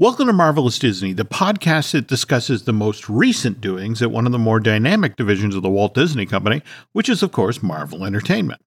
Welcome to Marvelous Disney, the podcast that discusses the most recent doings at one of the more dynamic divisions of the Walt Disney Company, which is, of course, Marvel Entertainment.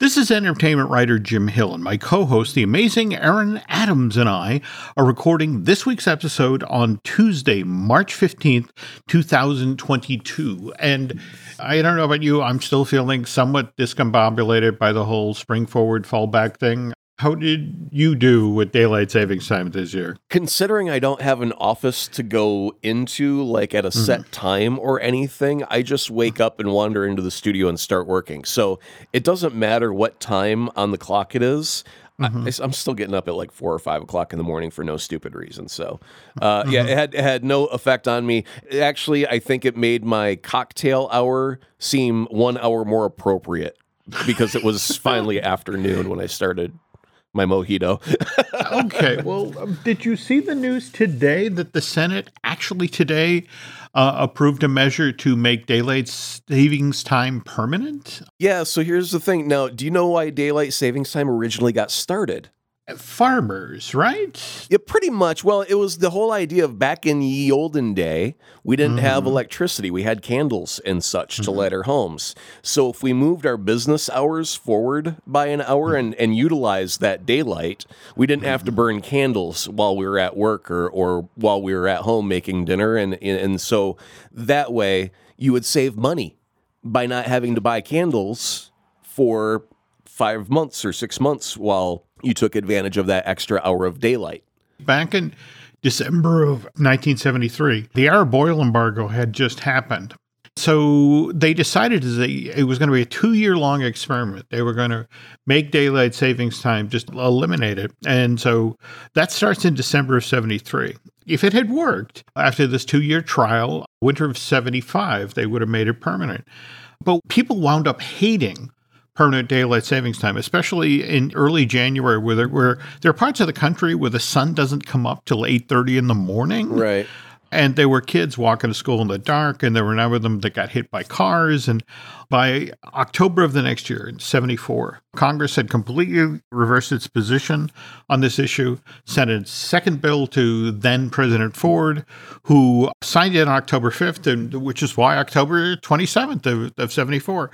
This is entertainment writer Jim Hill, and my co host, the amazing Aaron Adams, and I are recording this week's episode on Tuesday, March 15th, 2022. And I don't know about you, I'm still feeling somewhat discombobulated by the whole spring forward, fall back thing. How did you do with daylight savings time this year? Considering I don't have an office to go into like at a Mm-hmm. set time or anything, I just wake up and wander into the studio and start working. So it doesn't matter what time on the clock it is. Mm-hmm. I, am still getting up at like four or five o'clock in the morning for no stupid reason. So, uh, Mm-hmm. yeah, it had it had no effect on me. Actually, I think it made my cocktail hour seem one hour more appropriate because it was finally afternoon when I started my mojito. okay, well, um, did you see the news today that the Senate actually today uh, approved a measure to make daylight savings time permanent? Yeah, so here's the thing. Now, do you know why daylight savings time originally got started? Farmers, right? Yeah, pretty much. Well, it was the whole idea of back in ye olden day, we didn't have mm-hmm. electricity. We had candles and such to mm-hmm. light our homes. So if we moved our business hours forward by an hour mm-hmm. and, and utilized that daylight, we didn't have to burn candles while we were at work or, or while we were at home making dinner. And, and so that way you would save money by not having to buy candles for five months or six months while you took advantage of that extra hour of daylight. Back in December of 1973, the Arab oil embargo had just happened. So they decided it was going to be a two year long experiment. They were going to make daylight savings time, just eliminate it. And so that starts in December of 73. If it had worked after this two year trial, winter of 75, they would have made it permanent. But people wound up hating permanent daylight savings time, especially in early January, where there, where there are parts of the country where the sun doesn't come up till eight thirty in the morning, Right. and there were kids walking to school in the dark, and there were a number of them that got hit by cars. And by October of the next year, in '74, Congress had completely reversed its position on this issue, sent a second bill to then President Ford, who signed it on October 5th, and which is why October 27th of, of 74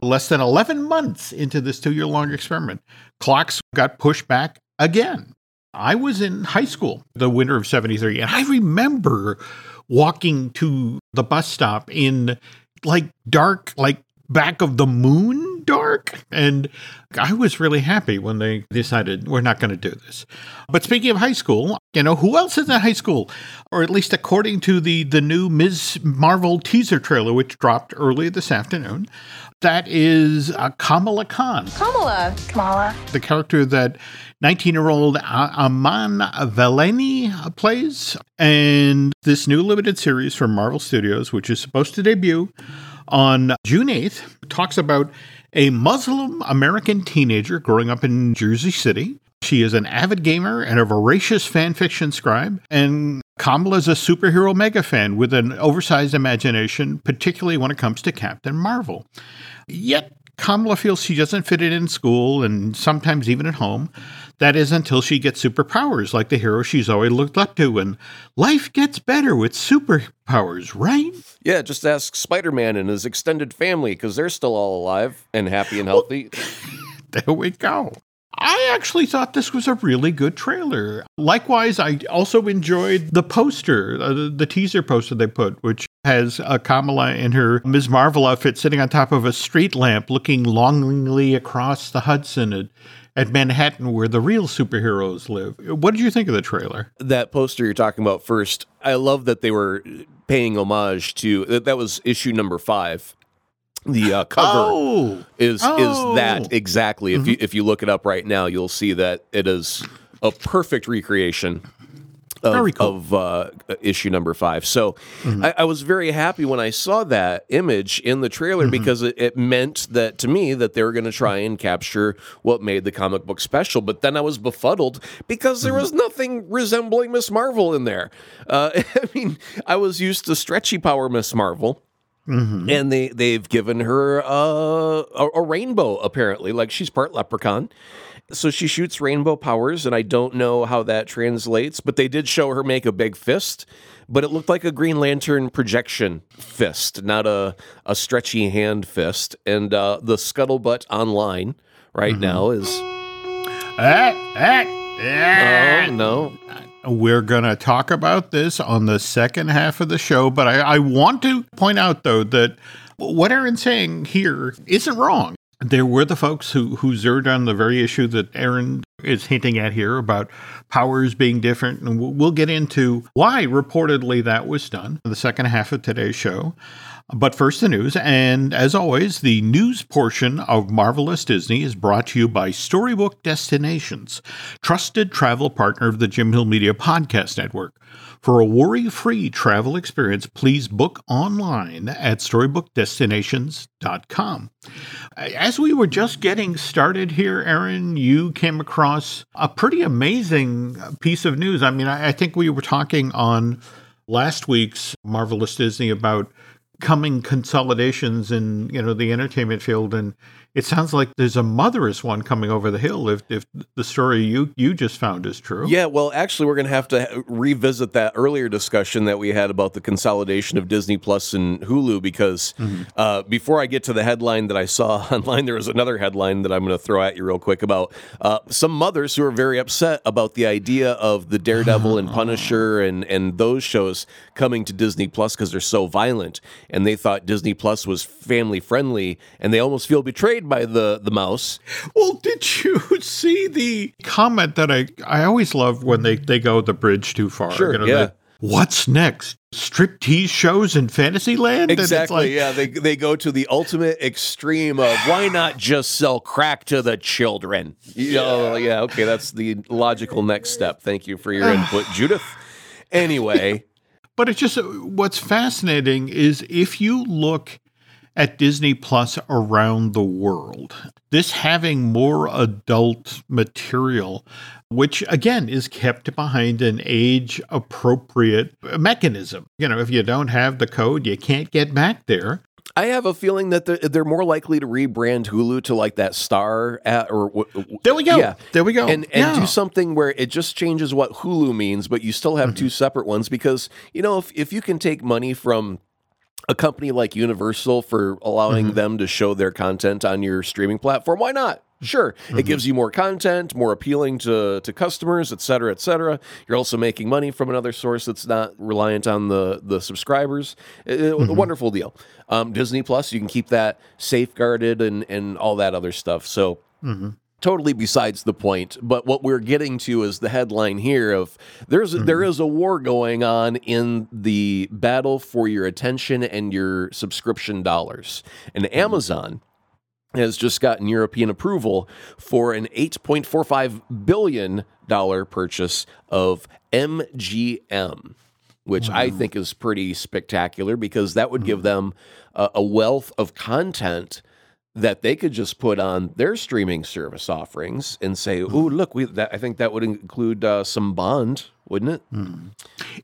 less than 11 months into this two year long experiment, clocks got pushed back again. I was in high school the winter of 73, and I remember walking to the bus stop in like dark, like back of the moon dark. And I was really happy when they decided we're not going to do this. But speaking of high school, you know, who else is in high school? Or at least according to the, the new Ms. Marvel teaser trailer, which dropped early this afternoon, that is uh, Kamala Khan, Kamala. Kamala. the character that 19 year old Iman Vellani plays. And this new limited series from Marvel Studios, which is supposed to debut on June 8th, talks about a Muslim American teenager growing up in Jersey City. She is an avid gamer and a voracious fan fiction scribe, and Kamala is a superhero mega fan with an oversized imagination, particularly when it comes to Captain Marvel. Yet, Kamala feels she doesn't fit in in school and sometimes even at home. That is until she gets superpowers like the hero she's always looked up to, and life gets better with superpowers, right? Yeah, just ask Spider Man and his extended family because they're still all alive and happy and healthy. There we go. I actually thought this was a really good trailer. Likewise, I also enjoyed the poster, uh, the, the teaser poster they put, which has uh, Kamala in her Ms. Marvel outfit sitting on top of a street lamp looking longingly across the Hudson at, at Manhattan where the real superheroes live. What did you think of the trailer? that poster you're talking about first, I love that they were paying homage to that, that was issue number five. The uh, cover Oh, is Oh. is that exactly. If you if you look it up right now, you'll see that it is a perfect recreation of, Very cool. Mm-hmm. of uh, issue number five. So I, I was very happy when I saw that image in the trailer Mm-hmm. because it, it meant that to me that they were going to try and capture what made the comic book special. But then I was befuddled because there was Mm-hmm. nothing resembling Miss Marvel in there. Uh, I mean, I was used to stretchy power Miss Marvel Mhm. and they they've given her uh, a, a rainbow apparently, like she's part leprechaun. So she shoots rainbow powers, and I don't know how that translates, but they did show her make a big fist, but it looked like a Green Lantern projection fist, not a, a stretchy hand fist. And uh, the scuttlebutt online right now is Ah, ah, ah. oh no, We're going to talk about this on the second half of the show, but I, I want to point out, though, that what Aaron's saying here isn't wrong. There were the folks who, who zeroed on the very issue that Aaron is hinting at here about powers being different, and we'll, we'll get into why reportedly that was done in the second half of today's show. But first, the news. And as always, the news portion of Marvelous Disney is brought to you by Storybook Destinations, trusted travel partner of the Jim Hill Media Podcast Network. For a worry free travel experience, please book online at storybookdestinations.com. As we were just getting started here, Aaron, you came across a pretty amazing piece of news. I mean, I think we were talking on last week's Marvelous Disney about coming consolidations in you know the entertainment field and it sounds like there's a mother's one coming over the hill if if the story you you just found is true Yeah, well, actually, we're going to have to revisit that earlier discussion that we had about the consolidation of Disney Plus and Hulu because uh, before I get to the headline that I saw online, there was another headline that I'm going to throw at you real quick about uh, some mothers who are very upset about the idea of the Daredevil and Punisher and, and those shows coming to Disney Plus because they're so violent. And they thought Disney Plus was family friendly and they almost feel betrayed by the, the mouse. well did you see the comment that i i always love when they they go the bridge too far Sure, you know, yeah. what's next striptease shows in fantasyland And it's Exactly. like, yeah, they they go to the ultimate extreme of why not just sell crack to the children? You know, yeah. Okay, that's the logical next step. Thank you for your input, Judith. Anyway, But it's just what's fascinating is if you look at Disney Plus around the world, this having more adult material, which again is kept behind an age appropriate mechanism. You know, if you don't have the code, you can't get back there. I have a feeling that they're, they're more likely to rebrand Hulu to like that Star at, or w- w- There we go. Yeah. There we go. and and Yeah. do something where it just changes what Hulu means, but you still have two mm-hmm. separate ones because you know if if you can take money from a company like Universal for allowing them to show their content on your streaming platform, why not? Sure, it gives you more content, more appealing to, to customers, et cetera, et cetera. You're also making money from another source that's not reliant on the the subscribers. Uh, A wonderful deal. Um, Disney Plus, you can keep that safeguarded and and all that other stuff. So totally besides the point but what we're getting to is the headline here of there's mm-hmm. there is a war going on in the battle for your attention and your subscription dollars. And mm-hmm. amazon has just gotten European approval for an 8.45 billion dollar purchase of MGM which I think is pretty spectacular because that would give mm-hmm. them a, a wealth of content that they could just put on their streaming service offerings and say, "Oh, look, we." That, I think that would include uh, some Bond, wouldn't it?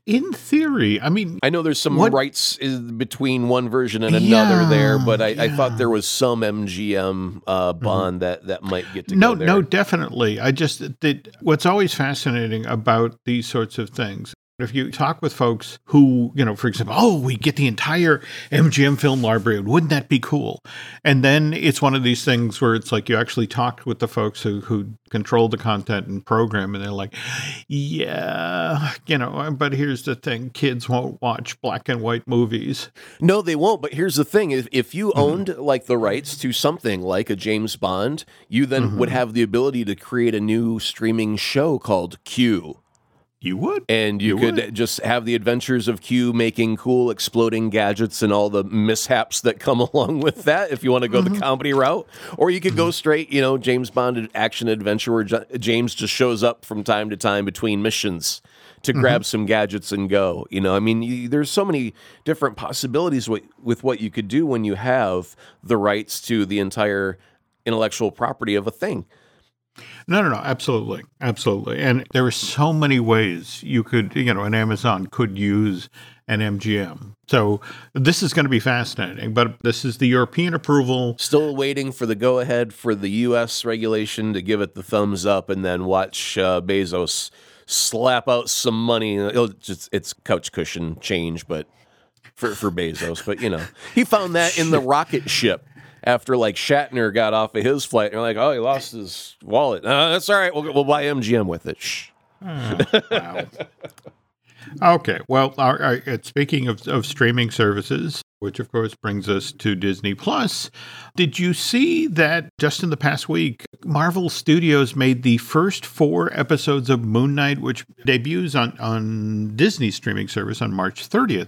in theory, I mean, I know there's some What- rights between one version and another Yeah, there, but I, I thought there was some MGM uh, Bond that that might get to no, go there. no, definitely. I just did. What's always fascinating about these sorts of things. If you talk with folks who, you know, for example, oh, we get the entire MGM film library, wouldn't that be cool? And then it's one of these things where it's like you actually talk with the folks who, who control the content and program, and they're like, yeah, you know, but here's the thing kids won't watch black and white movies. No, they won't. But here's the thing: if, if you Mm-hmm. owned like the rights to something like a James Bond, you then Mm-hmm. would have the ability to create a new streaming show called Q. You would. and you, You could would. just have the adventures of Q making cool exploding gadgets and all the mishaps that come along with that if you want to go Mm-hmm. the comedy route or you could go straight you know James Bond action adventure where James just shows up from time to time between missions to Mm-hmm. grab some gadgets and go you know I mean you, there's so many different possibilities with, with what you could do when you have the rights to the entire intellectual property of a thing No, no, no, absolutely, absolutely. And there are so many ways you could, you know, an Amazon could use an MGM. So this is going to be fascinating. But this is the European approval. Still waiting for the go ahead for the U.S. regulation to give it the thumbs up, and then watch uh, Bezos slap out some money. It'll just, it's couch cushion change, but for for Bezos. But you know, he found that in the rocket ship after like Shatner got off of his flight. And they're like, oh, he lost his wallet. Uh, that's all right. We'll, we'll buy MGM with it. Shh. Oh, wow. okay. Well, all right. speaking of, of streaming services, which of course brings us to Disney Plus. Did you see that just in the past week, Marvel Studios made the first four episodes of Moon Knight, which debuts on, on Disney streaming service on March 30th?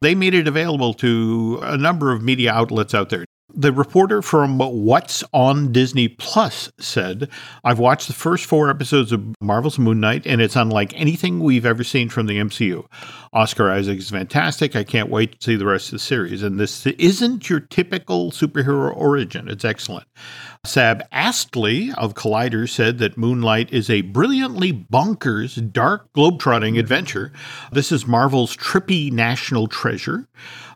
They made it available to a number of media outlets out there. The reporter from What's on Disney Plus said, I've watched the first four episodes of Marvel's Moon Knight, and it's unlike anything we've ever seen from the MCU. Oscar Isaac is fantastic. I can't wait to see the rest of the series. And this isn't your typical superhero origin. It's excellent. Sab Astley of Collider said that Moon Knight is a brilliantly bonkers, dark, globetrotting adventure. This is Marvel's trippy national treasure.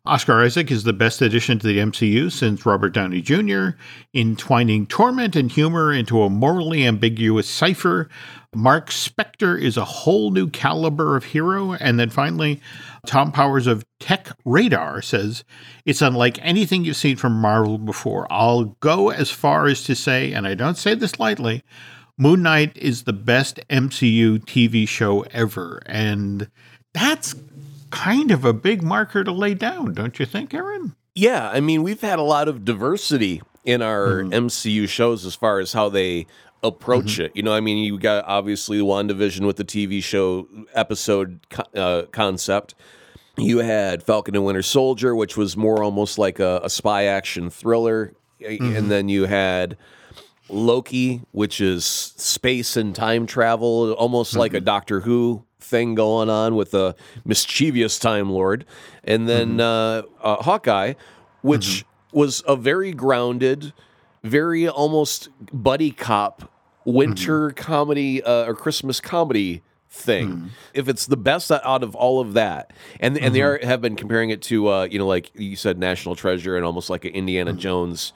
Oscar Isaac is the best addition to the MCU since Robert Downey Jr., entwining torment and humor into a morally ambiguous cipher. Marc Spector is a whole new caliber of hero. And then finally, Tom Powers of Tech Radar says it's unlike anything you've seen from Marvel before. I'll go as far as to say, and I don't say this lightly, Moon Knight is the best MCU TV show ever. And that's kind of a big marker to lay down, don't you think, Aaron? Yeah, I mean, we've had a lot of diversity in our mm-hmm. MCU shows as far as how they approach mm-hmm. it. You know, I mean, you got obviously WandaVision with the TV show episode uh, concept. You had Falcon and Winter Soldier, which was more almost like a, a spy action thriller. Mm-hmm. And then you had Loki, which is space and time travel, almost like a mm-hmm. Doctor Who thing going on with a mischievous Time Lord, and then mm-hmm. uh, uh, Hawkeye, which mm-hmm. was a very grounded, very almost buddy cop winter mm-hmm. comedy uh, or Christmas comedy thing. Mm. If it's the best out of all of that, and and mm-hmm. they are, have been comparing it to uh, you know like you said, National Treasure and almost like an Indiana mm-hmm. Jones,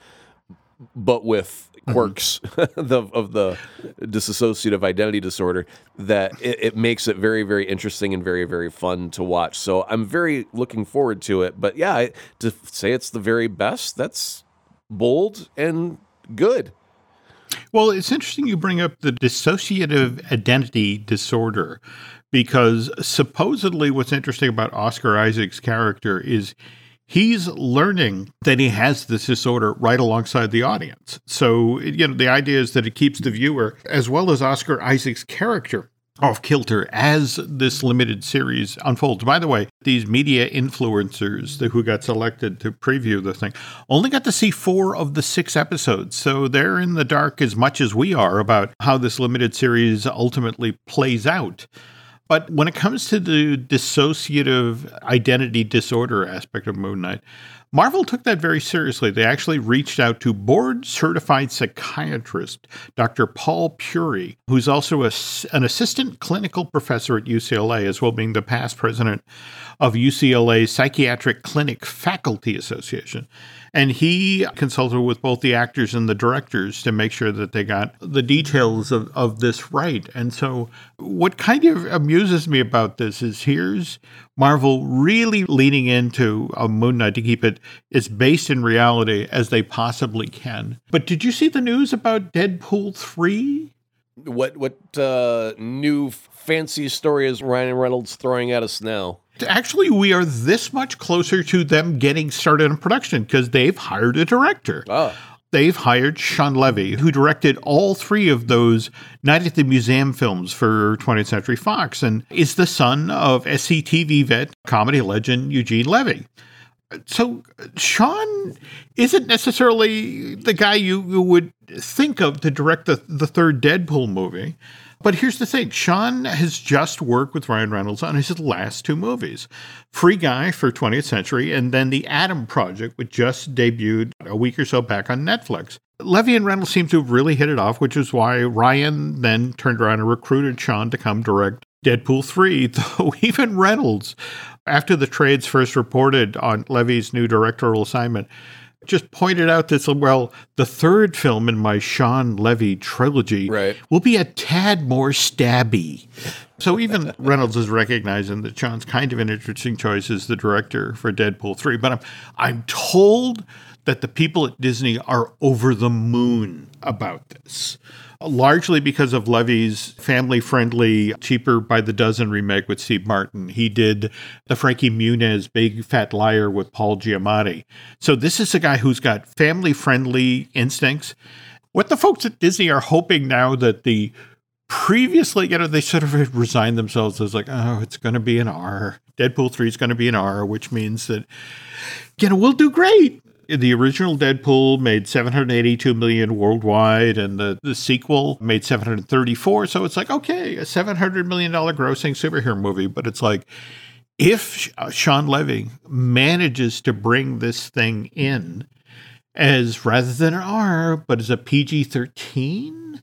but with Mm-hmm. quirks mm-hmm. the, of the dissociative identity disorder that it, it, makes it very very interesting and very very fun to watch so i'm very looking forward to it but yeah to say it's the very best that's bold and good well it's interesting you bring up the dissociative identity disorder because supposedly what's interesting about oscar isaac's character is he's learning that he has this disorder right alongside the audience. So, you know, the idea is that it keeps the viewer, as well as Oscar Isaac's character, off kilter as this limited series unfolds. By the way, these media influencers who got selected to preview the thing only got to see four of the six episodes. So they're in the dark as much as we are about how this limited series ultimately plays out. But when it comes to the dissociative identity disorder aspect of Moon Knight, Marvel took that very seriously. They actually reached out to board certified psychiatrist Dr. Paul Puri, who's also a, an assistant clinical professor at UCLA, as well being the past president of UCLA's Psychiatric Clinic Faculty Association. And he consulted with both the actors and the directors to make sure that they got the details of, of this right. And so, what kind of amuses me about this is here's Marvel really leaning into a Moon Knight to keep it as based in reality as they possibly can. But did you see the news about Deadpool 3? What what uh, new fancy story is Ryan Reynolds throwing at us now? Actually we are this much closer to them getting started in production because they've hired a director. Oh. They've hired Shawn Levy, who directed all three of those Night at the Museum films for 20th Century Fox and is the son of SCTV vet comedy legend Eugene Levy. So Shawn isn't necessarily the guy you, you would think of to direct the, the third Deadpool movie. But here's the thing Shawn has just worked with Ryan Reynolds on his last two movies Free Guy for 20th Century, and then The Adam Project, which just debuted a week or so back on Netflix. Levy and Reynolds seem to have really hit it off, which is why Ryan then turned around and recruited Shawn to come direct Deadpool 3, though even Reynolds, after the trades first reported on Levy's new directorial assignment, just pointed out that, well, the third film in my Shawn Levy trilogy Right. will be a tad more stabby. So even Reynolds is recognizing that Shawn's kind of an interesting choice as the director for Deadpool 3. But I'm, I'm told that the people at Disney are over the moon about this. Largely because of Levy's family friendly, cheaper by the dozen remake with Steve Martin. He did the Frankie Muniz Big Fat Liar with Paul Giamatti. So this is a guy who's got family friendly instincts. What the folks at Disney are hoping now that the previously, you know, they sort of resigned themselves as like, oh, it's going to be an R. Deadpool 3 is going to be an R, which means that, you know, we'll do great. The original Deadpool made 782 million worldwide, and the, the sequel made 734. So it's like, okay, a $700 million grossing superhero movie. But it's like, if uh, Shawn Levy manages to bring this thing in as rather than an R, but as a PG 13,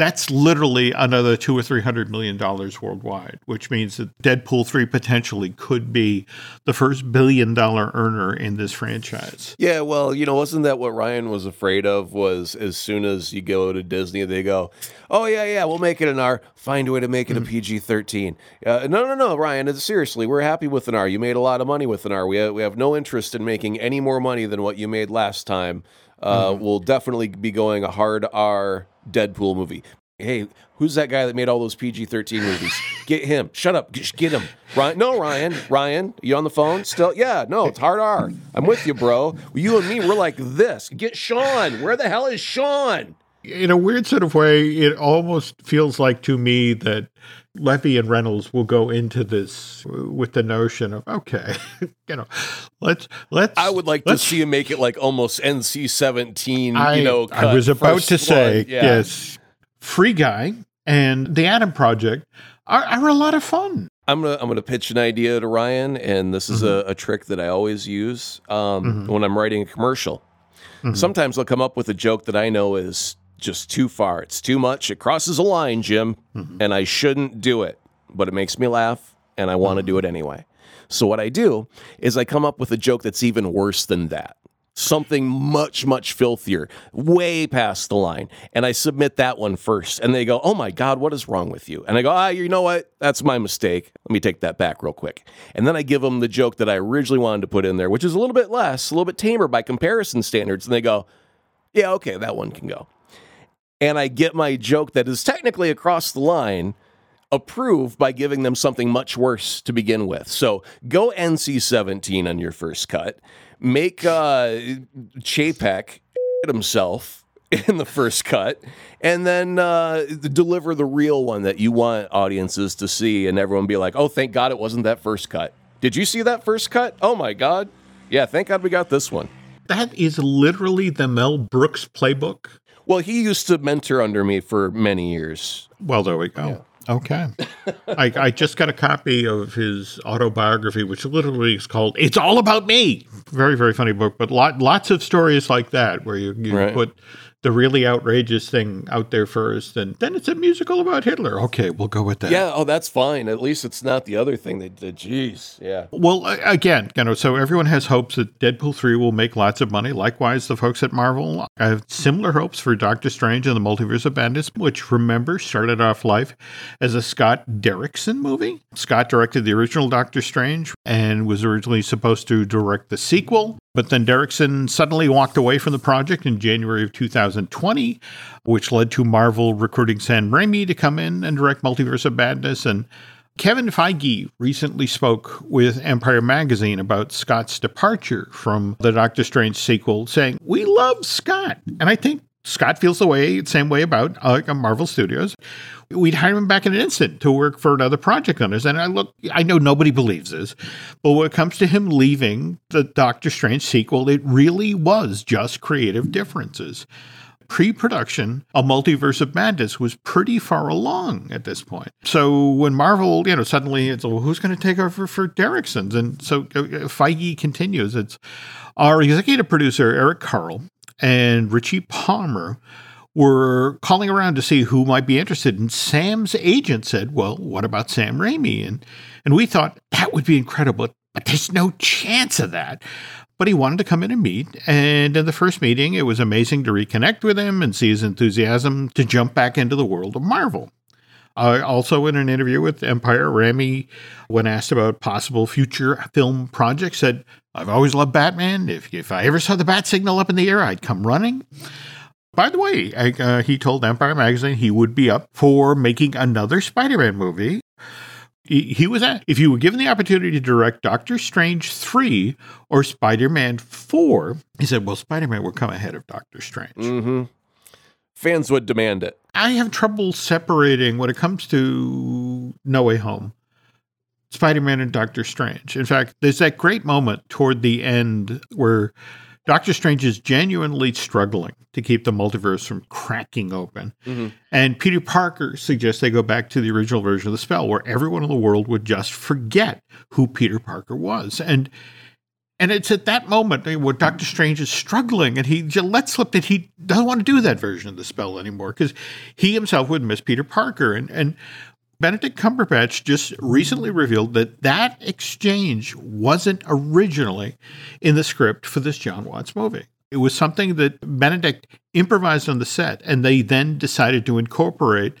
that's literally another two or three hundred million dollars worldwide, which means that Deadpool 3 potentially could be the first billion dollar earner in this franchise. Yeah, well, you know, wasn't that what Ryan was afraid of? Was as soon as you go to Disney, they go, "Oh yeah, yeah, we'll make it an R. Find a way to make it a PG thirteen." Uh, no, no, no, Ryan. Seriously, we're happy with an R. You made a lot of money with an R. We have, we have no interest in making any more money than what you made last time. Uh, We'll definitely be going a hard R Deadpool movie. Hey, who's that guy that made all those PG thirteen movies? Get him. Shut up. Just get him. Ryan. No, Ryan. Ryan, you on the phone still? Yeah. No, it's hard R. I'm with you, bro. You and me, we're like this. Get Shawn. Where the hell is Shawn? In a weird sort of way, it almost feels like to me that Levy and Reynolds will go into this with the notion of okay, you know, let's let's. I would like to see him make it like almost NC seventeen. You know, I was about to say. Yeah. yes, Free Guy and The Adam Project are, are a lot of fun. I'm gonna I'm gonna pitch an idea to Ryan, and this is Mm-hmm. a, a trick that I always use um, when I'm writing a commercial. Mm-hmm. Sometimes I'll come up with a joke that I know is just too far. It's too much. It crosses a line, Jim, Mm-hmm. and I shouldn't do it. But it makes me laugh, and I want to do Mm-hmm. it anyway. So what I do is I come up with a joke that's even worse than that. Something much, much filthier, way past the line. And I submit that one first. And they go, Oh my God, what is wrong with you? And I go, Ah, you know what? That's my mistake. Let me take that back real quick. And then I give them the joke that I originally wanted to put in there, which is a little bit less, a little bit tamer by comparison standards. And they go, Yeah, okay, that one can go. And I get my joke that is technically across the line approved by giving them something much worse to begin with. So go NC 17 on your first cut. Make uh, Chapek himself in the first cut, and then uh, deliver the real one that you want audiences to see, and everyone be like, oh, thank God it wasn't that first cut. Did you see that first cut? Oh my God. Yeah, thank God we got this one. That is literally the Mel Brooks playbook. Well, he used to mentor under me for many years. Well, there we go. Okay. I, I just got a copy of his autobiography, which literally is called It's All About Me. Very, very funny book, but lot, lots of stories like that where you, you Right. put the really outrageous thing out there first, and then it's a musical about Hitler. Okay, we'll go with that. Yeah, oh, that's fine. At least it's not the other thing they did. Jeez, yeah. Well, again, you know, so everyone has hopes that Deadpool 3 will make lots of money. Likewise, the folks at Marvel I have similar hopes for Doctor Strange and the Multiverse of Madness, which remember started off life as a Scott Derrickson movie. Scott directed the original Doctor Strange and was originally supposed to direct the sequel. But then Derrickson suddenly walked away from the project in January of 2020, which led to Marvel recruiting Sam Raimi to come in and direct Multiverse of Madness. And Kevin Feige recently spoke with Empire Magazine about Scott's departure from the Doctor Strange sequel, saying, We love Scott. And I think Scott feels the way, same way about uh, Marvel Studios. We'd hire him back in an instant to work for another project on us. And I look, I know nobody believes this, but when it comes to him leaving the Doctor Strange sequel, it really was just creative differences pre-production, a multiverse of madness was pretty far along at this point. So when Marvel, you know, suddenly it's well, who's going to take over for Derrickson's, and so uh, Feige continues. It's our executive producer Eric Carroll and Richie Palmer were calling around to see who might be interested. And Sam's agent said, Well, what about Sam Raimi? And, and we thought that would be incredible, but there's no chance of that. But he wanted to come in and meet. And in the first meeting, it was amazing to reconnect with him and see his enthusiasm to jump back into the world of Marvel. Uh, also, in an interview with Empire, Raimi, when asked about possible future film projects, said, I've always loved Batman. If, if I ever saw the bat signal up in the air, I'd come running. By the way, uh, he told Empire Magazine he would be up for making another Spider Man movie. He, he was at, if you were given the opportunity to direct Doctor Strange 3 or Spider Man 4, he said, Well, Spider Man would come ahead of Doctor Strange. Mm-hmm. Fans would demand it. I have trouble separating when it comes to No Way Home. Spider Man and Doctor Strange. In fact, there's that great moment toward the end where Doctor Strange is genuinely struggling to keep the multiverse from cracking open. Mm-hmm. And Peter Parker suggests they go back to the original version of the spell where everyone in the world would just forget who Peter Parker was. And and it's at that moment where Doctor Strange is struggling and he lets slip that he doesn't want to do that version of the spell anymore because he himself would miss Peter Parker. And, and Benedict Cumberbatch just recently revealed that that exchange wasn't originally in the script for this John Watts movie. It was something that Benedict improvised on the set, and they then decided to incorporate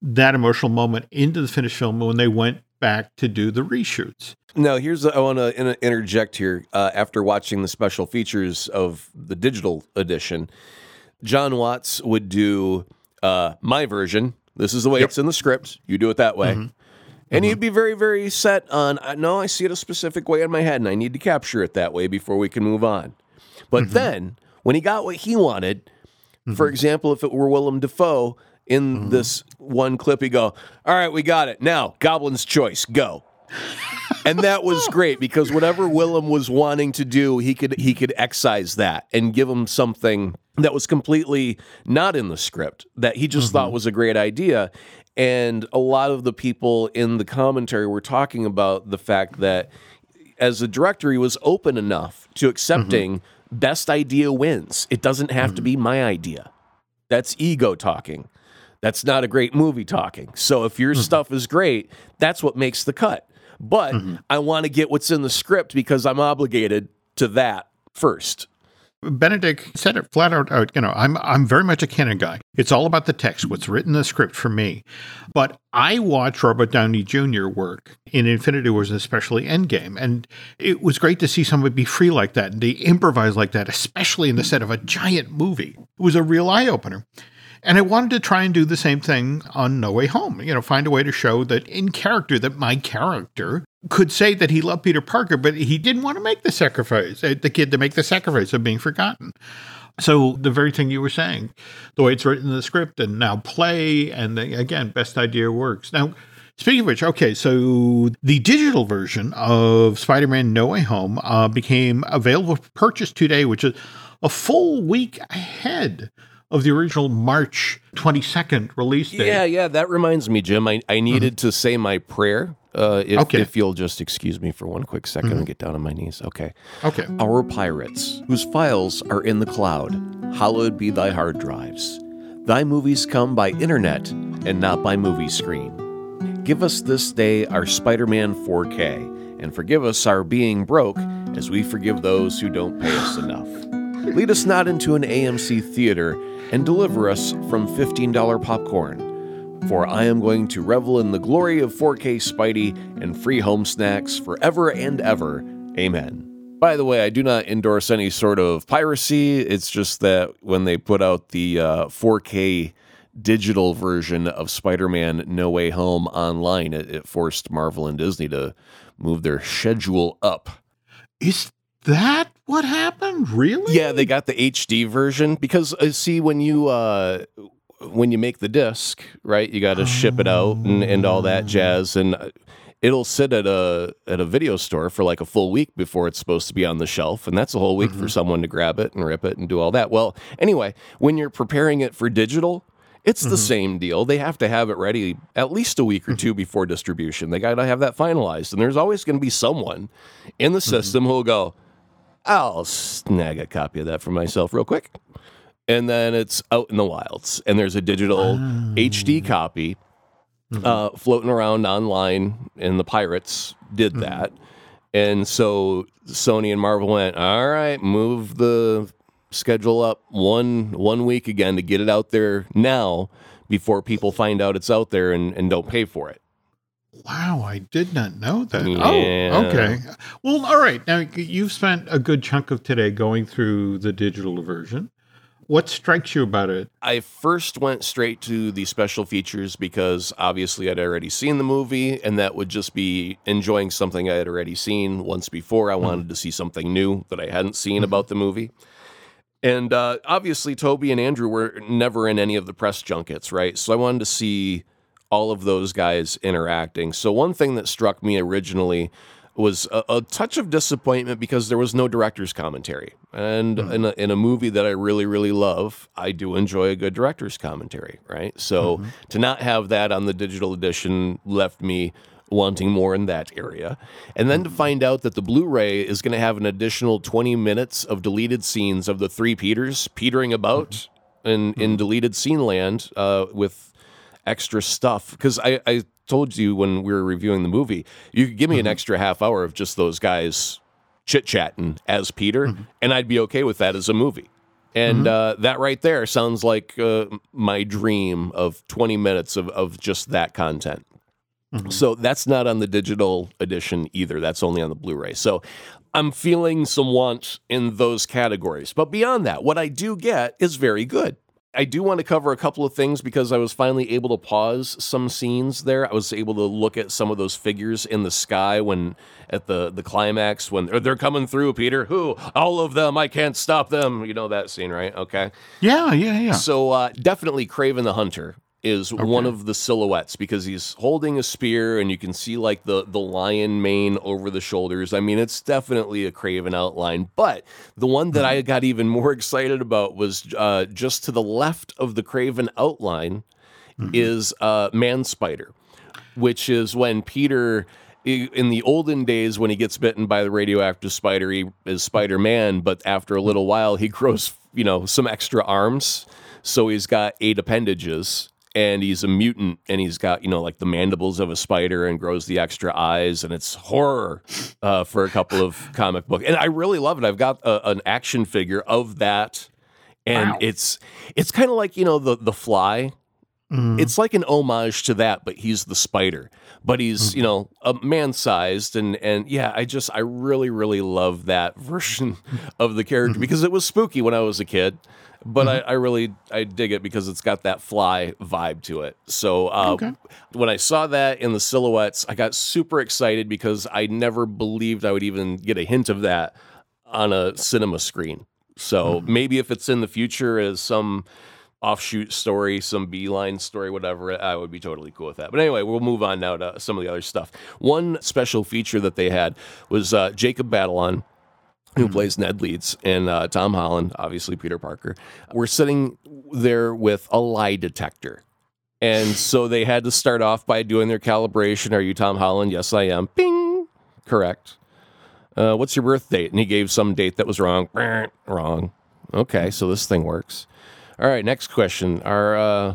that emotional moment into the finished film when they went back to do the reshoots. Now, here's I want to interject here. Uh, after watching the special features of the digital edition, John Watts would do uh, my version, this is the way yep. it's in the script. You do it that way. Mm-hmm. And mm-hmm. he'd be very, very set on, no, I see it a specific way in my head and I need to capture it that way before we can move on. But mm-hmm. then, when he got what he wanted, for mm-hmm. example, if it were Willem Dafoe in mm-hmm. this one clip, he'd go, All right, we got it. Now, Goblin's choice, go. and that was great because whatever Willem was wanting to do, he could he could excise that and give him something that was completely not in the script that he just mm-hmm. thought was a great idea. And a lot of the people in the commentary were talking about the fact that as a director, he was open enough to accepting mm-hmm. best idea wins. It doesn't have mm-hmm. to be my idea. That's ego talking. That's not a great movie talking. So if your mm-hmm. stuff is great, that's what makes the cut. But mm-hmm. I want to get what's in the script because I'm obligated to that first. Benedict said it flat out, out, you know, I'm I'm very much a canon guy. It's all about the text, what's written in the script for me. But I watched Robert Downey Jr. work in Infinity Wars, and especially Endgame, and it was great to see somebody be free like that and they improvise like that, especially in the set of a giant movie. It was a real eye opener. And I wanted to try and do the same thing on No Way Home, you know, find a way to show that in character, that my character could say that he loved Peter Parker, but he didn't want to make the sacrifice, uh, the kid to make the sacrifice of being forgotten. So the very thing you were saying, the way it's written in the script and now play, and the, again, best idea works. Now, Speaking of which, okay, so the digital version of Spider Man No Way Home uh, became available for purchase today, which is a full week ahead of the original March 22nd release date. Yeah, yeah, that reminds me, Jim. I, I needed mm-hmm. to say my prayer. Uh, if, okay. if you'll just excuse me for one quick 2nd mm-hmm. and get down on my knees. Okay. Okay. Our pirates, whose files are in the cloud, hallowed be thy hard drives. Thy movies come by internet and not by movie screen. Give us this day our Spider Man 4K, and forgive us our being broke as we forgive those who don't pay us enough. Lead us not into an AMC theater and deliver us from $15 popcorn. For I am going to revel in the glory of 4K Spidey and free home snacks forever and ever. Amen. By the way, I do not endorse any sort of piracy. It's just that when they put out the uh, 4K digital version of Spider Man No Way Home online, it, it forced Marvel and Disney to move their schedule up. Is that what happened? Really? Yeah, they got the HD version because uh, see when you uh, when you make the disc, right? You got to oh. ship it out and, and all that jazz, and uh, it'll sit at a at a video store for like a full week before it's supposed to be on the shelf, and that's a whole week mm-hmm. for someone to grab it and rip it and do all that. Well, anyway, when you're preparing it for digital, it's mm-hmm. the same deal. They have to have it ready at least a week or two before distribution. They got to have that finalized, and there's always going to be someone in the mm-hmm. system who'll go, I'll snag a copy of that for myself real quick. And then it's out in the wilds, and there's a digital ah. HD copy mm-hmm. uh, floating around online, and the pirates did mm-hmm. that. And so Sony and Marvel went, all right, move the schedule up one one week again to get it out there now before people find out it's out there and, and don't pay for it. Wow, I did not know that. Yeah. Oh, okay. Well, all right. Now you've spent a good chunk of today going through the digital version. What strikes you about it? I first went straight to the special features because obviously I'd already seen the movie, and that would just be enjoying something I had already seen once before. I wanted to see something new that I hadn't seen about the movie. And uh, obviously, Tobey and Andrew were never in any of the press junkets, right? So I wanted to see all of those guys interacting. So one thing that struck me originally was a, a touch of disappointment because there was no director's commentary. And hmm. in, a, in a movie that I really, really love, I do enjoy a good director's commentary, right? So mm-hmm. to not have that on the digital edition left me wanting more in that area. And then to mm-hmm. find out that the Blu ray is going to have an additional 20 minutes of deleted scenes of the three Peters petering about mm-hmm. in, in deleted scene land uh, with extra stuff. Because I, I told you when we were reviewing the movie, you could give me an extra half hour of just those guys chit chatting as Peter, and I'd be okay with that as a movie. And uh, that right there sounds like uh, my dream of 20 minutes of, of just that content. So that's not on the digital edition either. That's only on the Blu ray. So I'm feeling some want in those categories. But beyond that, what I do get is very good. I do want to cover a couple of things because I was finally able to pause some scenes there. I was able to look at some of those figures in the sky when at the the climax when they're, they're coming through, Peter. Who? All of them. I can't stop them. You know that scene, right? Okay. Yeah, yeah, yeah. So uh, definitely Kraven the Hunter is one of the silhouettes because he's holding a spear and you can see like the the lion mane over the shoulders. I mean, it's definitely a Kraven outline. But the one that I got even more excited about was uh, just to the left of the Kraven outline is uh, Man Spider, which is when Peter. In the olden days, when he gets bitten by the radioactive spider, he is Spider Man. But after a little while, he grows, you know, some extra arms. So he's got eight appendages and he's a mutant and he's got, you know, like the mandibles of a spider and grows the extra eyes. And it's horror uh, for a couple of comic book. And I really love it. I've got a, an action figure of that. And Wow. it's it's kind of like, you know, the the fly. Mm-hmm. It's like an homage to that, but he's the spider. But he's, mm-hmm. you know, a man sized and and yeah, I just I really, really love that version of the character mm-hmm. because it was spooky when I was a kid. But I, I really I dig it because it's got that fly vibe to it. So uh, Okay. when I saw that in the silhouettes, I got super excited because I never believed I would even get a hint of that on a cinema screen. So maybe if it's in the future as some offshoot story, some beeline story, whatever, I would be totally cool with that. But anyway, we'll move on now to some of the other stuff. One special feature that they had was uh, Jacob Batalon. Who plays Ned Leeds and uh, Tom Holland, obviously Peter Parker. We're sitting there with a lie detector. And so they had to start off by doing their calibration. Are you Tom Holland? Yes, I am. Bing. Correct. Uh, what's your birth date? And he gave some date that was wrong. Wrong. Okay, so this thing works. All right, next question. Are uh,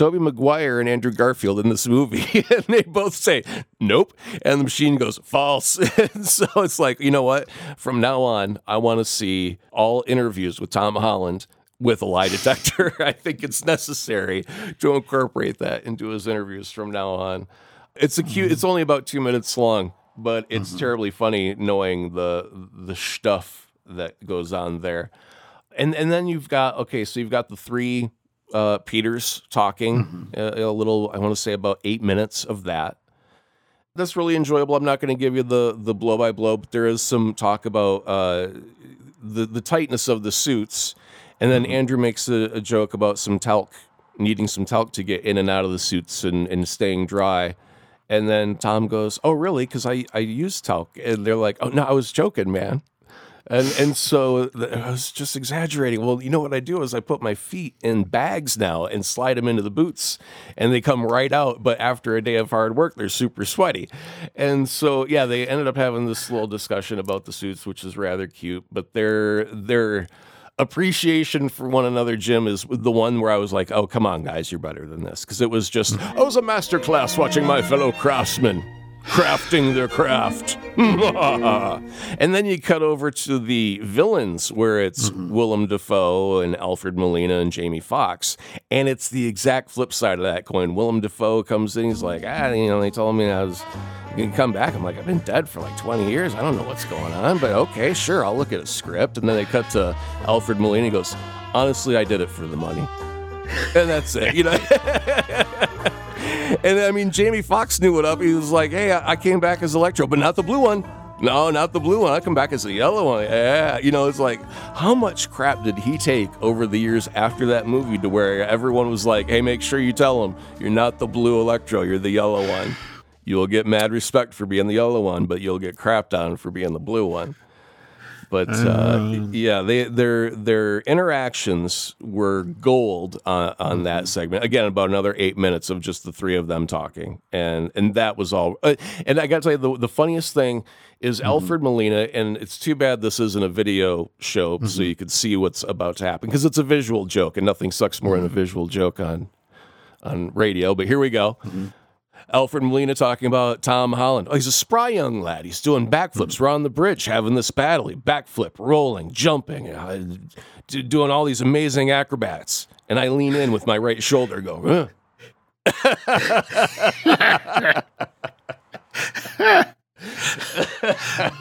Tobey Maguire and Andrew Garfield in this movie? and they both say, nope. And the machine goes, false. so it's like, you know what? From now on, I want to see all interviews with Tom Holland with a lie detector. I think it's necessary to incorporate that into his interviews from now on. It's a cute. It's only about two minutes long, but it's mm-hmm. terribly funny knowing the the stuff that goes on there. And and then you've got okay, so you've got the three uh, Peters talking uh, a, little. I want to say about eight minutes of that. That's really enjoyable. I'm not going to give you the the blow by blow, but there is some talk about uh, the the tightness of the suits, and then Andrew makes a, a joke about some talc needing some talc to get in and out of the suits and, and staying dry. And then Tom goes, "Oh, really? Because I I use talc." And they're like, "Oh no, I was joking, man." And and so I was just exaggerating. Well, you know what I do is I put my feet in bags now and slide them into the boots, and they come right out. But after a day of hard work, they're super sweaty. And so yeah, they ended up having this little discussion about the suits, which is rather cute. But their their appreciation for one another, Jim, is the one where I was like, oh come on, guys, you're better than this, because it was just I was a master class watching my fellow craftsmen crafting their craft. and then you cut over to the villains where it's Willem Dafoe and Alfred Molina and Jamie Foxx. And it's the exact flip side of that coin. Willem Dafoe comes in, he's like, ah, you know, they told me I was going to come back. I'm like, I've been dead for like 20 years. I don't know what's going on, but okay, sure, I'll look at a script. And then they cut to Alfred Molina. He goes, honestly, I did it for the money. And that's it, you know. And I mean, Jamie Foxx knew it up. He was like, "Hey, I I came back as Electro, but not the blue one. No, not the blue one. I come back as the yellow one. Yeah, you know, it's like, how much crap did he take over the years after that movie to where everyone was like, "Hey, make sure you tell him you're not the blue Electro, you're the yellow one. You will get mad respect for being the yellow one, but you'll get crapped on for being the blue one." But uh, yeah, they their their interactions were gold on, on that mm-hmm. segment. Again, about another eight minutes of just the three of them talking, and and that was all. Uh, and I got to tell you, the, the funniest thing is mm-hmm. Alfred Molina, and it's too bad this isn't a video show, so mm-hmm. you could see what's about to happen because it's a visual joke, and nothing sucks more than a visual joke on on radio. But here we go. Alfred Molina talking about Tom Holland. Oh, he's a spry young lad. He's doing backflips around the bridge, having this battle. He backflip, rolling, jumping, uh, d- doing all these amazing acrobats. And I lean in with my right shoulder, go, huh.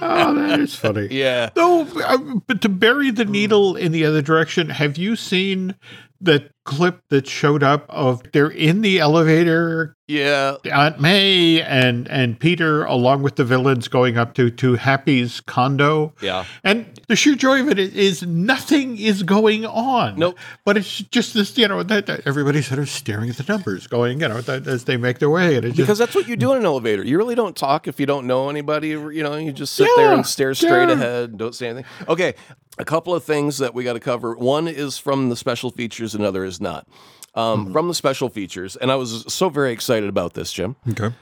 Oh, that is funny. yeah. No, uh, but to bury the needle in the other direction, have you seen the clip that showed up of they're in the elevator, Yeah. Aunt May and and Peter, along with the villains, going up to to Happy's condo. Yeah. And the sheer joy of it is, nothing is going on. Nope. But it's just this, you know, that, that everybody's sort of staring at the numbers, going, you know, that, as they make their way, and it just Because that's what you do in an elevator. You really don't talk if you don't know anybody. You know, you just sit there and stare straight yeah. ahead, don't say anything. Okay, a couple of things that we got to cover. One is from the special features, another is not. Um, From the special features, and I was so very excited about this, Jim. okay.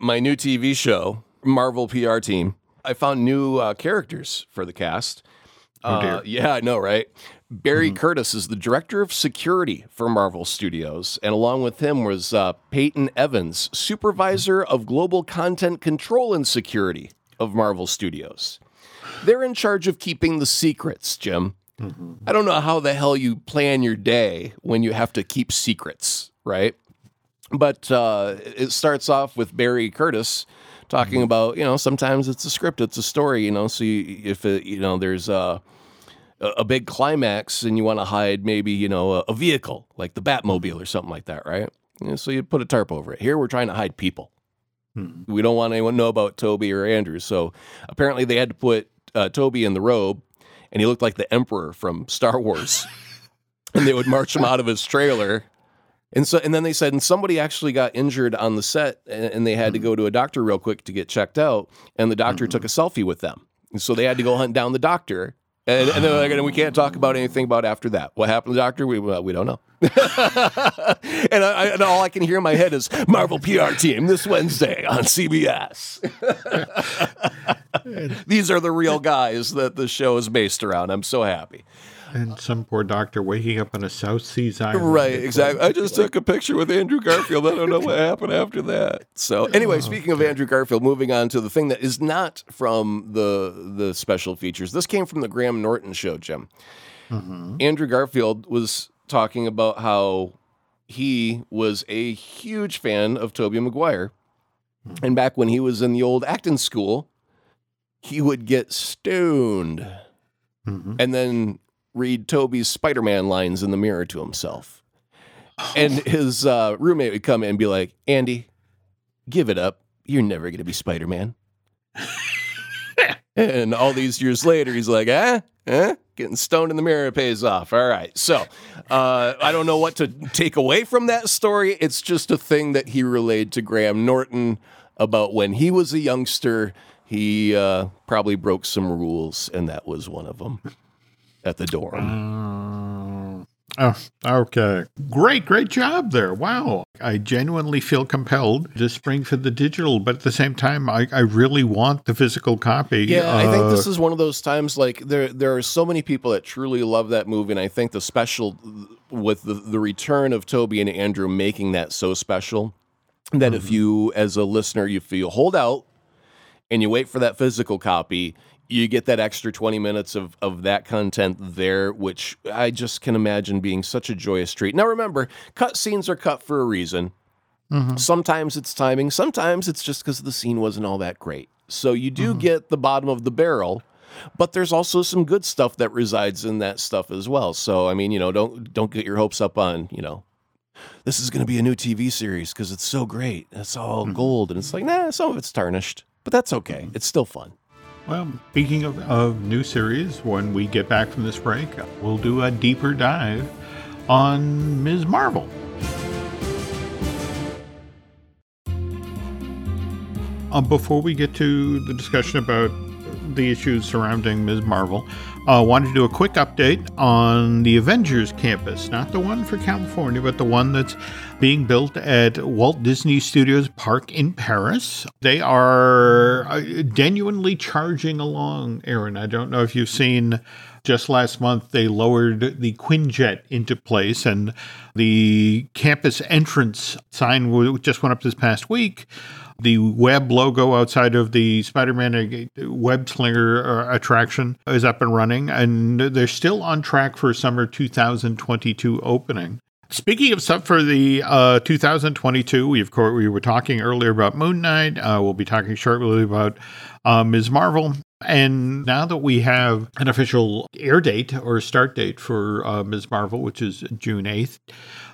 My new TV show, Marvel PR team. I found new uh, characters for the cast. Oh, dear. Uh, yeah, I know, right? Barry Curtis is the director of security for Marvel Studios, and along with him was uh, Peyton Evans, supervisor of global content control and security of Marvel Studios. They're in charge of keeping the secrets, Jim. I don't know how the hell you plan your day when you have to keep secrets, right? But uh, it starts off with Barry Curtis talking about, you know, sometimes it's a script, it's a story, you know. So you, if it, you know, there's a a a big climax and you want to hide maybe you know a, a vehicle like the Batmobile or something like that, right? You know, so you put a tarp over it. Here we're trying to hide people. Hmm. We don't want anyone to know about Tobey or Andrew. So apparently they had to put uh, Tobey in the robe, and he looked like the Emperor from Star Wars. and they would march him out of his trailer. And so, and then they said, and somebody actually got injured on the set, and, and they had to go to a doctor real quick to get checked out. And the doctor took a selfie with them, and so they had to go hunt down the doctor. And, and they're like, and we can't talk about anything about after that. What happened to the doctor? We well, we don't know. and, I- and all I can hear in my head is Marvel PR team this Wednesday on CBS. These are the real guys that the show is based around. I'm so happy. And some poor doctor waking up on a South Seas island. Right, exactly. I just took a picture with Andrew Garfield. I don't know what happened after that. So, anyway, speaking of Andrew Garfield, moving on to the thing that is not from the the special features. This came from the Graham Norton show, Jim. Andrew Garfield was talking about how he was a huge fan of Tobey Maguire. And back when he was in the old acting school, he would get stoned Mhm. and then read Tobey's Spider Man lines in the mirror to himself. And his uh, roommate would come in and be like, Andy, give it up. You're never going to be Spider Man. and all these years later, he's like, eh, eh, getting stoned in the mirror pays off. All right. So uh, I don't know what to take away from that story. It's just a thing that he relayed to Graham Norton about when he was a youngster. he uh, probably broke some rules, and that was one of them at the Uh, oh, okay. Great, great job there. Wow. I genuinely feel compelled to spring for the digital, but at the same time, I, I really want the physical copy. Yeah, I think Uh, this is one of those times like there there are so many people that truly love that movie, and I think the special with the, the return of Tobey and Andrew making that so special that if you as a listener you feel hold out and you wait for that physical copy, you get that extra 20 minutes of, of that content there, which I just can imagine being such a joyous treat. Now remember, cut scenes are cut for a reason. Mm-hmm. Sometimes it's timing, sometimes it's just because the scene wasn't all that great. So you do mm-hmm. get the bottom of the barrel, but there's also some good stuff that resides in that stuff as well. So I mean, you know, don't don't get your hopes up on, you know, this is going to be a new TV series because it's so great. It's all mm-hmm. gold, and it's like, nah, some of it's tarnished, but that's okay. It's still fun. Well, speaking of, of new series, when we get back from this break, we'll do a deeper dive on Ms. Marvel. Uh, before we get to the discussion about the issues surrounding Ms. Marvel, I uh, wanted to do a quick update on the Avengers campus. Not the one for California, but the one that's being built at Walt Disney Studios Park in Paris. They are uh, genuinely charging along, Aaron. I don't know if you've seen just last month they lowered the Quinjet into place and the campus entrance sign just went up this past week the web logo outside of the spider-man uh, web slinger uh, attraction is up and running and they're still on track for summer 2022 opening Speaking of stuff for the uh, 2022, we of course we were talking earlier about Moon Knight. Uh, we'll be talking shortly about uh, Ms. Marvel. And now that we have an official air date or start date for uh, Ms. Marvel, which is June 8th,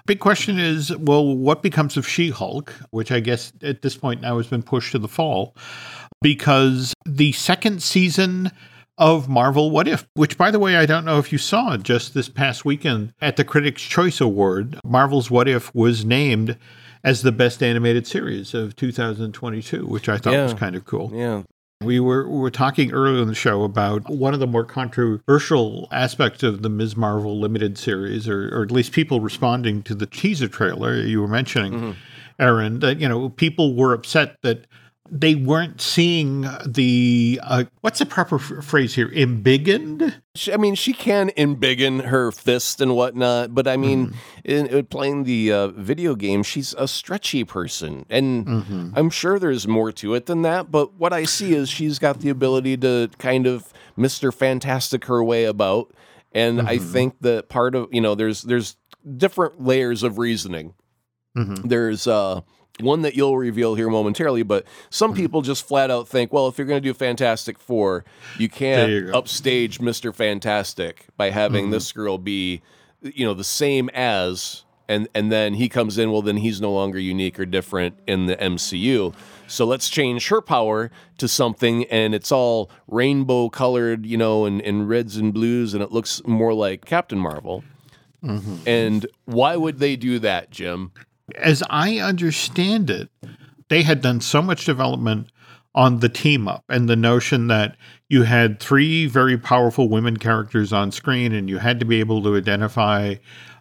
big question is well, what becomes of She Hulk, which I guess at this point now has been pushed to the fall, because the second season of Marvel What If, which, by the way, I don't know if you saw just this past weekend at the Critics' Choice Award. Marvel's What If was named as the best animated series of 2022, which I thought Yeah. was kind of cool. Yeah. We were we were talking earlier in the show about one of the more controversial aspects of the Ms. Marvel limited series, or, or at least people responding to the teaser trailer you were mentioning, mm-hmm. Aaron. That you know people were upset that they weren't seeing the uh, what's the proper f- phrase here? Embiggened. She, I mean, she can embiggen her fist and whatnot, but I mean, in, in playing the uh, video game, she's a stretchy person, and I'm sure there's more to it than that. But what I see is she's got the ability to kind of Mister Fantastic her way about, and I think that part of you know, there's there's different layers of reasoning. There's uh, one that you'll reveal here momentarily, but some mm-hmm. people just flat out think, well, if you're going to do Fantastic Four, you can't you upstage Mr. Fantastic by having mm-hmm. this girl be, you know, the same as, and and then he comes in, well, then he's no longer unique or different in the MCU. So let's change her power to something, and it's all rainbow colored, you know, and, and reds and blues, and it looks more like Captain Marvel. Mm-hmm. And why would they do that, Jim? As I understand it, they had done so much development on the team up and the notion that you had three very powerful women characters on screen and you had to be able to identify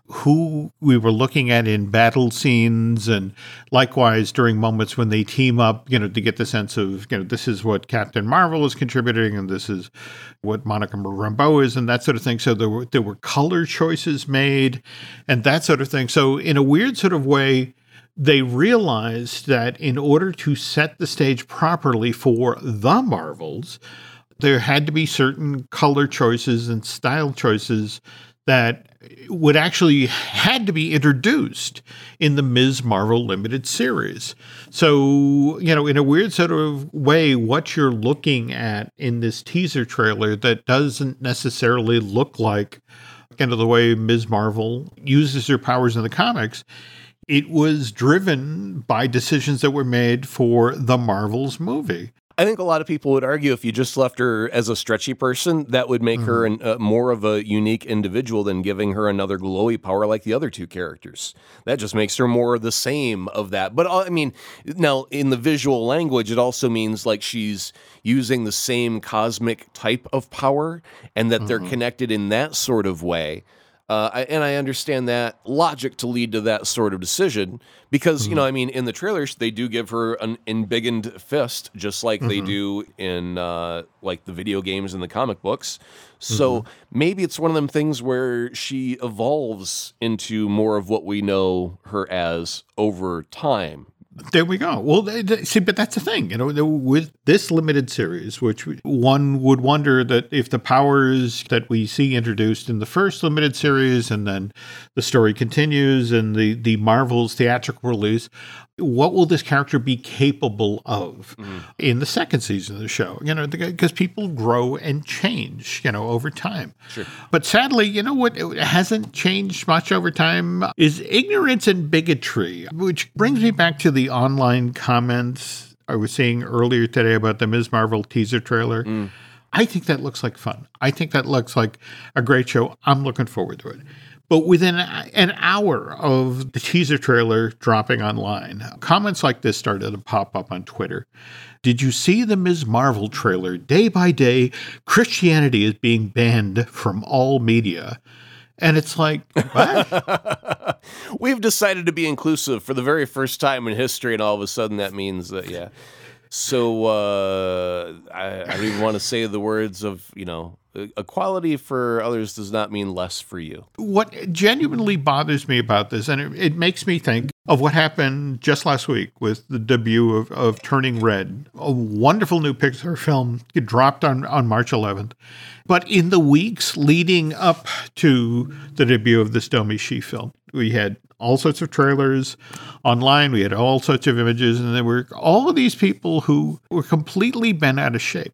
who we were looking at in battle scenes and likewise during moments when they team up you know to get the sense of you know this is what captain marvel is contributing and this is what monica rambeau is and that sort of thing. So there were there were color choices made and that sort of thing. So in a weird sort of way they realized that in order to set the stage properly for the marvels there had to be certain color choices and style choices that would actually had to be introduced in the Ms. Marvel limited series. So, you know, in a weird sort of way, what you're looking at in this teaser trailer that doesn't necessarily look like kind of the way Ms. Marvel uses her powers in the comics, it was driven by decisions that were made for the Marvels movie. I think a lot of people would argue if you just left her as a stretchy person, that would make her an, uh, more of a unique individual than giving her another glowy power like the other two characters. That just makes her more the same of that. But uh, I mean, now in the visual language, it also means like she's using the same cosmic type of power and that they're connected in that sort of way. Uh, I, and I understand that logic to lead to that sort of decision because, you know, I mean, in the trailers, they do give her an embiggened fist, just like they do in uh, like the video games and the comic books. So maybe it's one of them things where she evolves into more of what we know her as over time. There we go. Well, they, they- see, but that's the thing, you know, with this limited series, which one would wonder that if the powers that we see introduced in the first limited series, and then the story continues, and the the Marvel's theatrical release, what will this character be capable of mm-hmm. in the second season of the show? You know, because people grow and change, you know, over time. Sure. But sadly, you know what it hasn't changed much over time is ignorance and bigotry, which brings me back to the online comments I was seeing earlier today about the Ms. Marvel teaser trailer. Mm. I think that looks like fun. I think that looks like a great show. I'm looking forward to it. But within an hour of the teaser trailer dropping online, comments like this started to pop up on Twitter. Did you see the Ms. Marvel trailer? Day by day, Christianity is being banned from all media. And it's like, what? We've decided to be inclusive for the very first time in history, and all of a sudden that means that, yeah. So uh, I, I don't even want to say the words of, you know, Uh, equality for others does not mean less for you. what genuinely bothers me about this, and it, it makes me think of what happened just last week with the debut of, of Turning Red, a wonderful new Pixar film. Dropped on, on March 11th. But in the weeks leading up to the debut of this Domee Shi film, we had all sorts of trailers online. We had all sorts of images, and there were all of these people who were completely bent out of shape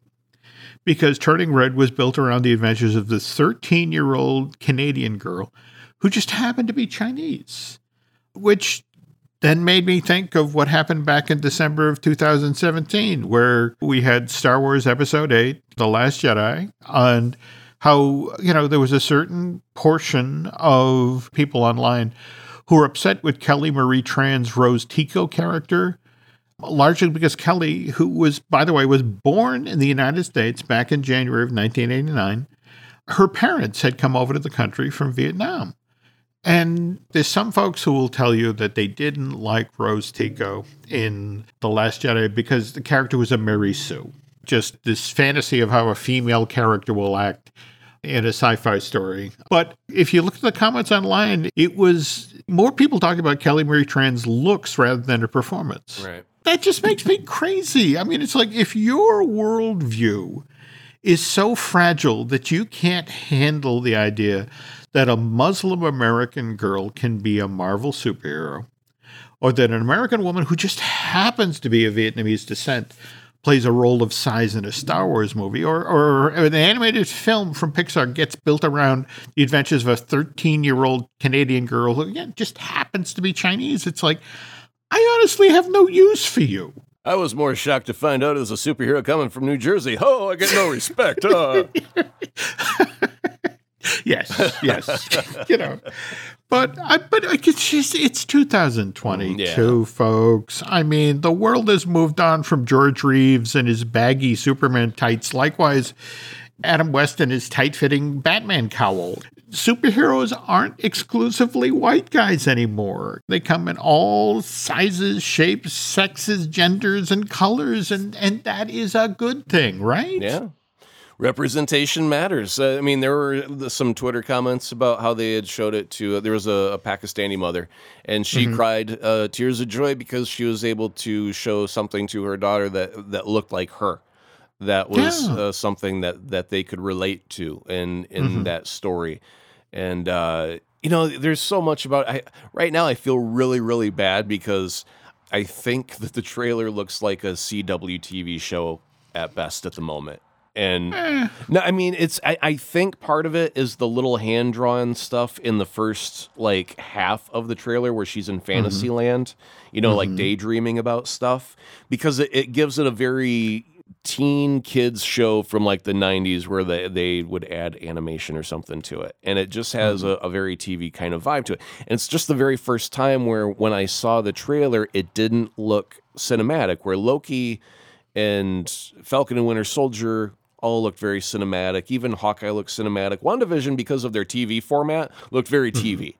because Turning Red was built around the adventures of this 13 year old Canadian girl who just happened to be Chinese, which then made me think of what happened back in December of 2017, where we had Star Wars Episode 8, The Last Jedi, and how, you know, there was a certain portion of people online who were upset with Kelly Marie Tran's Rose Tico character largely because Kelly, who was, by the way, was born in the United States back in January of 1989, her parents had come over to the country from Vietnam. And there's some folks who will tell you that they didn't like Rose Tico in The Last Jedi because the character was a Mary Sue. Just this fantasy of how a female character will act in a sci-fi story. But if you look at the comments online, it was more people talking about Kelly Marie Tran's looks rather than her performance Right. That just makes me crazy. I mean, it's like if your worldview is so fragile that you can't handle the idea that a Muslim American girl can be a Marvel superhero, or that an American woman who just happens to be of Vietnamese descent plays a role of size in a Star Wars movie, or, or an animated film from Pixar gets built around the adventures of a 13 year old Canadian girl who again, just happens to be Chinese. It's like, I honestly have no use for you. I was more shocked to find out it was a superhero coming from New Jersey. Oh, I get no respect. huh? Yes, yes, you know, but I, but it's just it's 2022, folks. I mean, the world has moved on from George Reeves and his baggy Superman tights. Likewise, Adam West and his tight-fitting Batman cowl. Superheroes aren't exclusively white guys anymore. They come in all sizes, shapes, sexes, genders, and colors, and and that is a good thing, right? Yeah. Representation matters. Uh, I mean, there were some Twitter comments about how they had showed it to. Uh, there was a, a Pakistani mother, and she cried uh, tears of joy because she was able to show something to her daughter that that looked like her. That was Yeah. uh, something that that they could relate to in in that story, and uh, you know, there's so much about. I, right now, I feel really really bad because I think that the trailer looks like a CW TV show at best at the moment. And eh. no, I mean it's I, I think part of it is the little hand drawn stuff in the first like half of the trailer where she's in mm-hmm. fantasy land, you know, like mm-hmm. daydreaming about stuff. Because it, it gives it a very teen kids show from like the 90s where they, they would add animation or something to it. And it just has mm-hmm. a, a very tv kind of vibe to it. And it's just the very first time where when i saw the trailer it didn't look cinematic where loki and falcon and winter soldier all looked very cinematic. Even hawkeye looked cinematic. Wandavision because of their tv format looked very mm-hmm. tv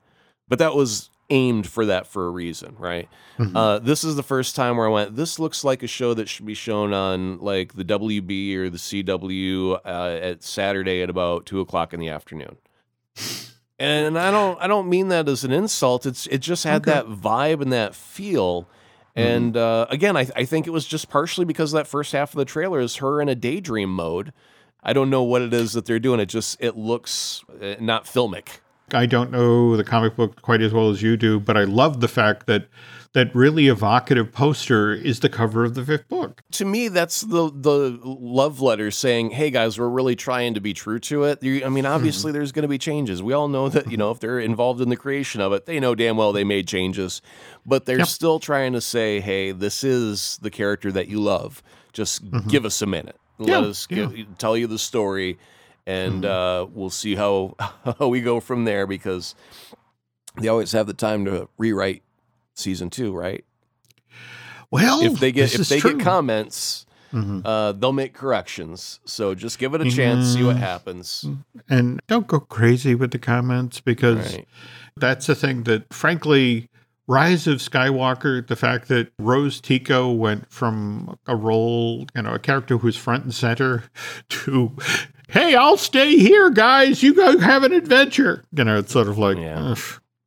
but that was aimed for that for a reason, right? Uh, this is the first time where I went. This looks like a show that should be shown on like the WB or the CW uh, at Saturday at about two o'clock in the afternoon. And I don't, I don't mean that as an insult. It's, it just had that vibe and that feel. And uh, again, I, I think it was just partially because that first half of the trailer is her in a daydream mode. I don't know what it is that they're doing. It just, it looks uh, not filmic. I don't know the comic book quite as well as you do, but I love the fact that that really evocative poster is the cover of the fifth book. to me that's the the love letter saying hey guys we're really trying to be true to it. You- i mean obviously hmm. there's going to be changes. We all know that you know if they're involved in the creation of it they know damn well they made changes but they're Yep. still trying to say hey this is the character that you love. Just mm-hmm. give us a minute. Let Yeah, us give, tell you the story and uh, we'll see how how we go from there because they always have the time to rewrite season two right Well, if they get if they true. get comments, Mhm. uh, they'll make corrections. So just give it a chance, see what happens. and don't go crazy with the comments because Right. that's the thing that, frankly, Rise of Skywalker, the fact that Rose Tico went from a role, you know, a character who's front and center to, hey, I'll stay here, guys. You go have an adventure. You know, it's sort of like, Yeah.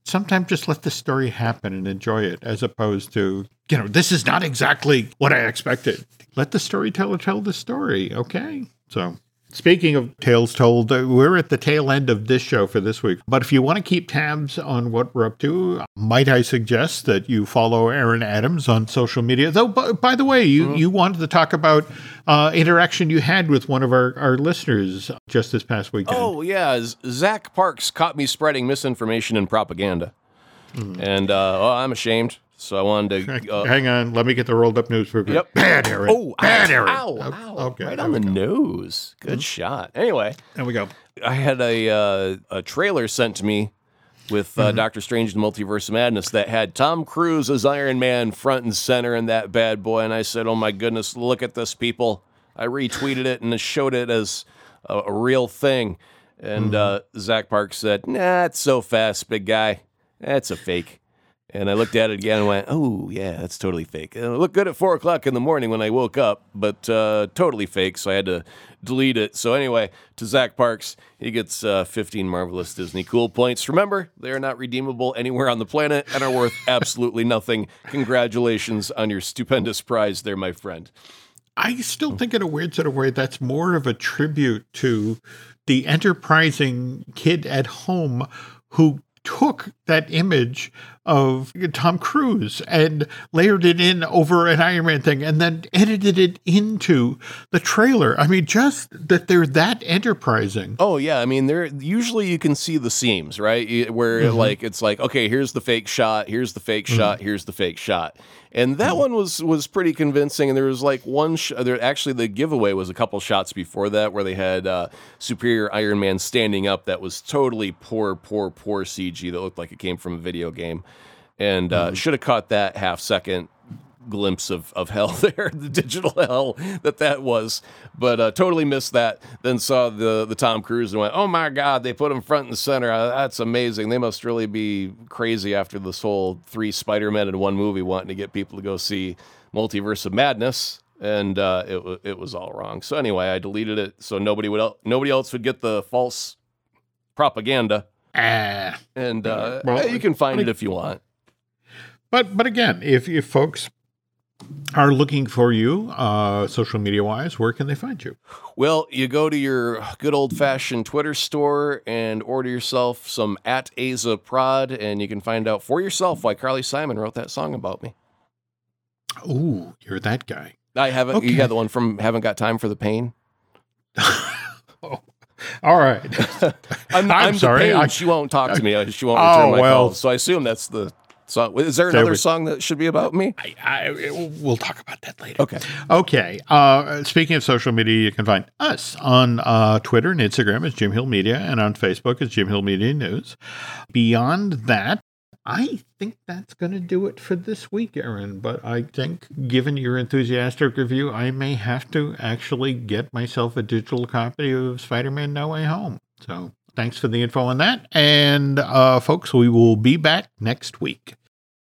sometimes just let the story happen and enjoy it as opposed to, you know, this is not exactly what I expected. Let the storyteller tell the story, okay? So. Speaking of tales told, uh, we're at the tail end of this show for this week. But if you want to keep tabs on what we're up to, might I suggest that you follow Aaron Adams on social media? Though, by, by the way, you, you wanted to talk about uh, interaction you had with one of our, our listeners just this past weekend. Oh yeah, Zach Parks caught me spreading misinformation and propaganda, Hmm. and uh, well, I'm ashamed. So I wanted to. Uh, Hang on, let me get the rolled up news for newspaper. Yep. Bad Aaron. oh, bad ow, Aaron. ow, ow, Okay, right on the go. Nose. Good shot. Anyway, There we go. I had a uh, a trailer sent to me with uh, Doctor Strange and Multiverse of Madness that had Tom Cruise as Iron Man front and center in that bad boy, and I said, "Oh my goodness, look at this, people!" I retweeted it and showed it as a, a real thing, and uh, Zach Park said, "Nah, it's so fast, big guy. That's a fake." And I looked at it again and went, "Oh yeah, that's totally fake." And it looked good at four o'clock in the morning when I woke up, but uh, totally fake. So I had to delete it. So anyway, to Zach Parks, he gets uh, 15 marvelous Disney cool points. Remember, they are not redeemable anywhere on the planet and are worth absolutely nothing. Congratulations on your stupendous prize, there, my friend. I still think in a weird sort of way that's more of a tribute to the enterprising kid at home who took that image of Tom Cruise and layered it in over an Iron Man thing and then edited it into the trailer. I mean, just that they're that enterprising. Oh yeah, I mean, they're usually you can see the seams, right? Where mm-hmm. like it's like, okay, here's the fake shot, here's the fake mm-hmm. shot, here's the fake shot, and that mm-hmm. one was was pretty convincing. And there was like one, sh- there actually the giveaway was a couple shots before that where they had uh, Superior Iron Man standing up. That was totally poor, poor, poor CG that looked like it came from a video game, and uh, should have caught that half second glimpse of, of hell there, the digital hell that that was. But uh, totally missed that. Then saw the the Tom Cruise and went, oh my God, they put him front and center. Uh, that's amazing. They must really be crazy after this whole three Spider Men in one movie, wanting to get people to go see Multiverse of Madness. And uh, it it was all wrong. So anyway, I deleted it so nobody would el- nobody else would get the false propaganda. Ah. And uh, Well, you can find it if you want. But but again, if if folks are looking for you, uh, social media wise, where can they find you? Well, you go to your good old fashioned Twitter store and order yourself some at Aza Prod, and you can find out for yourself why Carly Simon wrote that song about me. Ooh, you're that guy. I haven't. Okay. You got the one from "Haven't Got Time for the Pain." All right. I'm, I'm the sorry. I- she won't talk to me. She won't return Oh, my well. calls. So I assume that's the song. is there There another we- song that should be about me? I, I, we'll talk about that later. Okay. Okay. Uh, speaking of social media, you can find us on uh, Twitter and Instagram as Jim Hill Media and on Facebook as Jim Hill Media News. Beyond that, I think that's going to do it for this week, Aaron. But I think, given your enthusiastic review, I may have to actually get myself a digital copy of Spider Man No Way Home. So thanks for the info on that. And, uh, folks, we will be back next week.